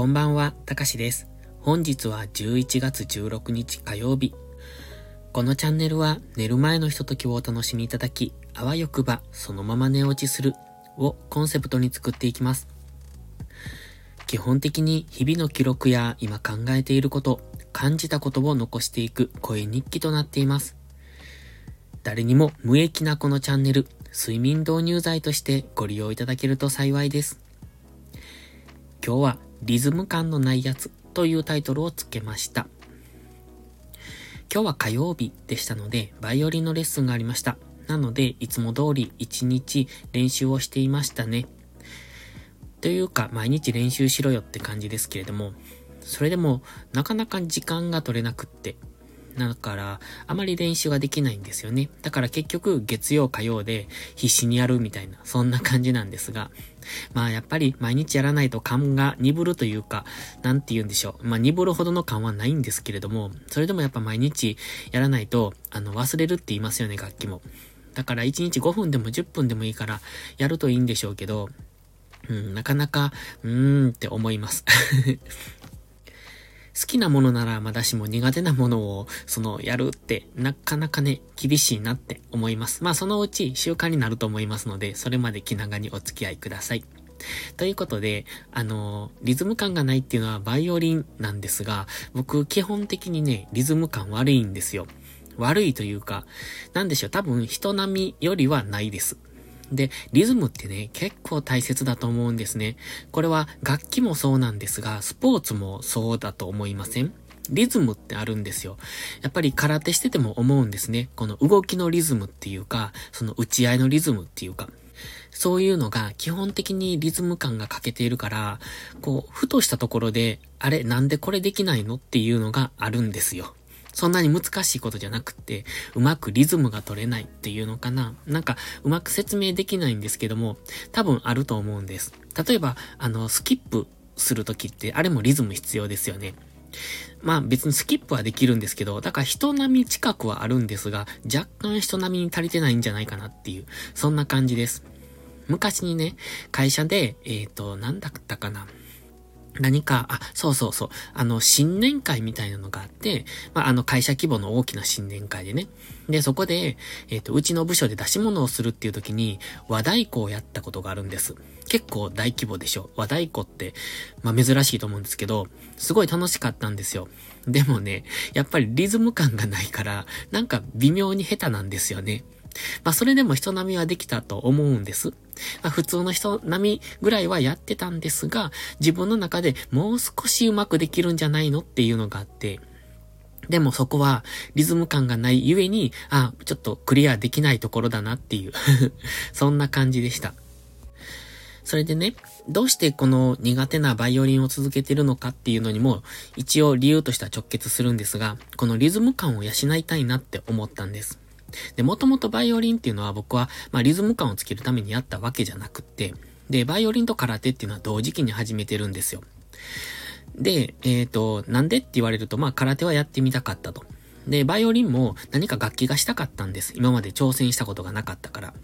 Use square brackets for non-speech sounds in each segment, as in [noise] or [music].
こんばんは、たかしです。本日は11月16日火曜日。このチャンネルは寝る前のひとときをお楽しみいただき、あわよくばそのまま寝落ちするをコンセプトに作っていきます。基本的に日々の記録や今考えていること、感じたことを残していく声日記となっています。誰にも無益なこのチャンネル、睡眠導入剤としてご利用いただけると幸いです。今日はリズム感のないやつというタイトルをつけました。今日は火曜日でしたので、バイオリンのレッスンがありました。なので、いつも通り1日練習をしていましたね。というか、毎日練習しろよって感じですけれども、それでも、なかなか時間が取れなくって、だから、あまり練習ができないんですよね。だから結局、月曜、火曜で必死にやるみたいな、そんな感じなんですが、まあやっぱり毎日やらないと勘が鈍るというか、なんて言うんでしょう。まあ鈍るほどの勘はないんですけれども、それでもやっぱ毎日やらないと、あの、忘れるって言いますよね、楽器も。だから1日5分でも10分でもいいからやるといいんでしょうけど、うん、なかなか、うーんって思います。好きなものならまだしも苦手なものを、その、やるって、なかなかね、厳しいなって思います。まあ、そのうち習慣になると思いますので、それまで気長にお付き合いください。ということで、あの、リズム感がないっていうのはバイオリンなんですが、僕基本的にね、リズム感悪いんですよ。悪いというか、なんでしょう、多分人並みよりはないです。で、リズムってね、結構大切だと思うんですね。これは楽器もそうなんですが、スポーツもそうだと思いません？リズムってあるんですよ。やっぱり空手してても思うんですね。この動きのリズムっていうか、その打ち合いのリズムっていうか、そういうのが基本的にリズム感が欠けているから、こう、ふとしたところで、あれ、なんでこれできないの？っていうのがあるんですよ。そんなに難しいことじゃなくて、うまくリズムが取れないっていうのかな。なんか、うまく説明できないんですけども、多分あると思うんです。例えば、あの、スキップするときって、あれもリズム必要ですよね。まあ別にスキップはできるんですけど、だから人並み近くはあるんですが、若干人並みに足りてないんじゃないかなっていう、そんな感じです。昔にね、会社で、えっ、ー、と、なんだったかな。何か、あ、そうそうそう、あの、新年会みたいなのがあって、まあ、あの、会社規模の大きな新年会でね。で、そこで、えっ、ー、と、うちの部署で出し物をするっていう時に、和太鼓をやったことがあるんです。結構大規模でしょ。和太鼓って、まあ、珍しいと思うんですけど、すごい楽しかったんですよ。でもね、やっぱりリズム感がないから、なんか微妙に下手なんですよね。まあ、それでも人並みはできたと思うんです。まあ、普通の人並みぐらいはやってたんですが、自分の中でもう少しうまくできるんじゃないのっていうのがあって、でもそこはリズム感がないゆえに、あ、ちょっとクリアできないところだなっていう [laughs] そんな感じでした。それでね、どうしてこの苦手なバイオリンを続けてるのかっていうのにも、一応理由としては直結するんですが、このリズム感を養いたいなって思ったんです。で、もともとバイオリンっていうのは僕は、まあ、リズム感をつけるためにやったわけじゃなくって、で、バイオリンと空手っていうのは同時期に始めてるんですよ。で、えっ、ー、と、なんでって言われると、まあ、空手はやってみたかったと。で、バイオリンも何か楽器がしたかったんです。今まで挑戦したことがなかったから。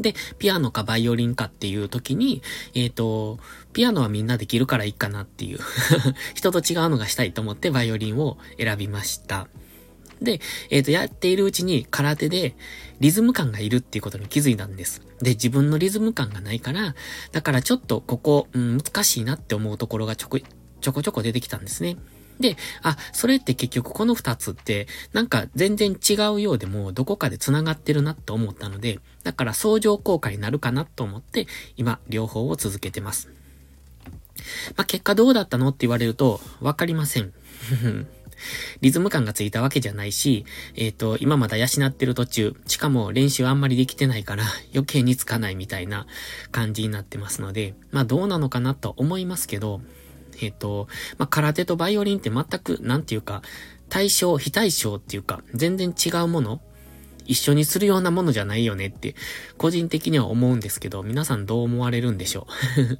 で、ピアノかバイオリンかっていう時に、えっ、ー、と、ピアノはみんなできるからいいかなっていう [laughs] 人と違うのがしたいと思ってバイオリンを選びました。で、えっ、ー、と、やっているうちに空手でリズム感がいるっていうことに気づいたんです。で、自分のリズム感がないから、だからちょっとここ、うん、難しいなって思うところがちょこ、ちょこちょこ出てきたんですね。で、あ、それって結局この二つって、なんか全然違うようでもどこかで繋がってるなと思ったので、だから相乗効果になるかなと思って、今、両方を続けてます。まあ、結果どうだったのって言われると、わかりません。リズム感がついたわけじゃないし、えっ、ー、と、今まだ養ってる途中、しかも練習あんまりできてないから余計につかないみたいな感じになってますので、まあどうなのかなと思いますけど、えっ、ー、と、まあ空手とバイオリンって全く、なんていうか、対象、非対象っていうか、全然違うもの一緒にするようなものじゃないよねって、個人的には思うんですけど、皆さんどう思われるんでしょう？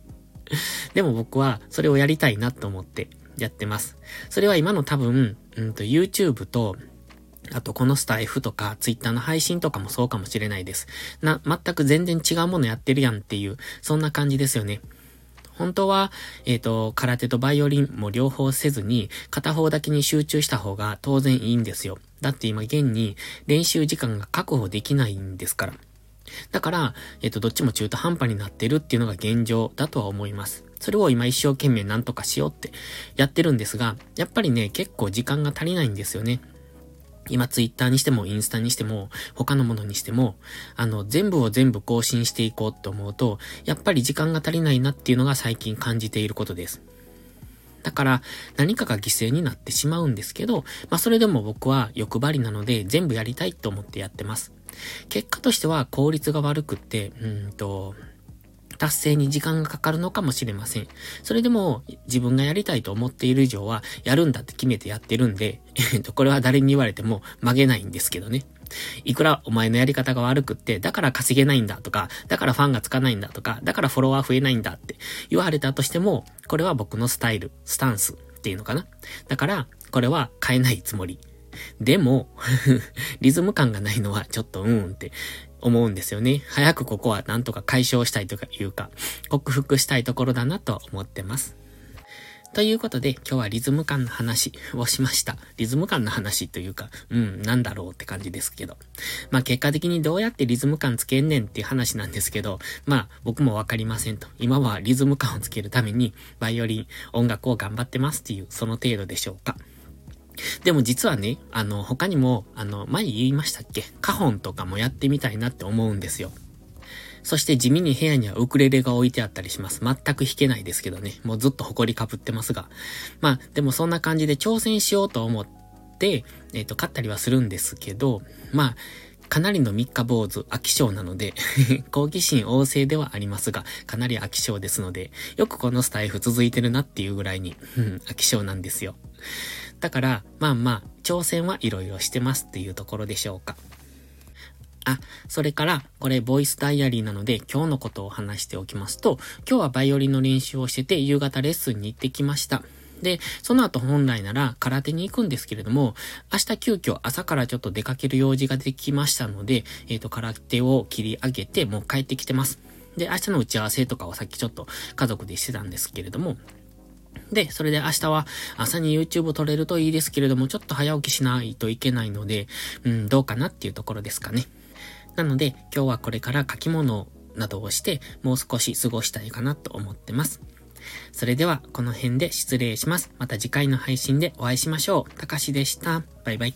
[laughs] でも僕はそれをやりたいなと思ってやってます。それは今の多分、うんと YouTube と、あとこのスタイフとか Twitter の配信とかもそうかもしれないです。な、全く全然違うものやってるやんっていう、そんな感じですよね。本当は、えっ、ー、と、空手とバイオリンも両方せずに、片方だけに集中した方が当然いいんですよ。だって今現に練習時間が確保できないんですから。だから、えっ、と、どっちも中途半端になってるっていうのが現状だとは思います。それを今一生懸命なんとかしようってやってるんですが、やっぱりね、結構時間が足りないんですよね。今ツイッターにしてもインスタにしても他のものにしても、あの、全部を全部更新していこうって思うと、やっぱり時間が足りないなっていうのが最近感じていることです。だから何かが犠牲になってしまうんですけど、まあそれでも僕は欲張りなので全部やりたいと思ってやってます。結果としては効率が悪くって、うんと、達成に時間がかかるのかもしれません。それでも自分がやりたいと思っている以上はやるんだって決めてやってるんで、えっと、これは誰に言われても曲げないんですけどね。いくらお前のやり方が悪くって、だから稼げないんだとか、だからファンがつかないんだとか、だからフォロワー増えないんだって言われたとしても、これは僕のスタイル、スタンスっていうのかな。だから、これは変えないつもり。でも [laughs] リズム感がないのはちょっとうーんって思うんですよね。早くここはなんとか解消したいとかいうか、克服したいところだなと思ってます。ということで、今日はリズム感の話をしました。リズム感の話というか、うん、なんだろうって感じですけど。まあ結果的にどうやってリズム感つけんねんっていう話なんですけど、まあ僕もわかりませんと。今はリズム感をつけるために、バイオリン、音楽を頑張ってますっていう、その程度でしょうか。でも実はね、あの、他にも、あの、前言いましたっけ？カホンとかもやってみたいなって思うんですよ。そして地味に部屋にはウクレレが置いてあったりします。全く弾けないですけどね。もうずっと埃かぶってますが。まあ、でもそんな感じで挑戦しようと思って、えっ、ー、と、買ったりはするんですけど、まあ、かなりの三日坊主、飽き性なので [laughs] 好奇心旺盛ではありますが、かなり飽き性ですので、よくこのスタイフ続いてるなっていうぐらいに、うん、飽き性なんですよ。だから、まあまあ、挑戦はいろいろしてますっていうところでしょうか。あ、それから、これ、ボイスダイアリーなので、今日のことを話しておきますと、今日はバイオリンの練習をしてて、夕方レッスンに行ってきました。で、その後本来なら空手に行くんですけれども、明日急遽朝からちょっと出かける用事ができましたので、えっ、ー、と、空手を切り上げて、もう帰ってきてます。で、明日の打ち合わせとかをさっきちょっと家族でしてたんですけれども、で、それで明日は朝に YouTube 撮れるといいですけれども、ちょっと早起きしないといけないので、うん、どうかなっていうところですかね。なので、今日はこれから書き物などをして、もう少し過ごしたいかなと思ってます。それでは、この辺で失礼します。また次回の配信でお会いしましょう。たかしでした。バイバイ。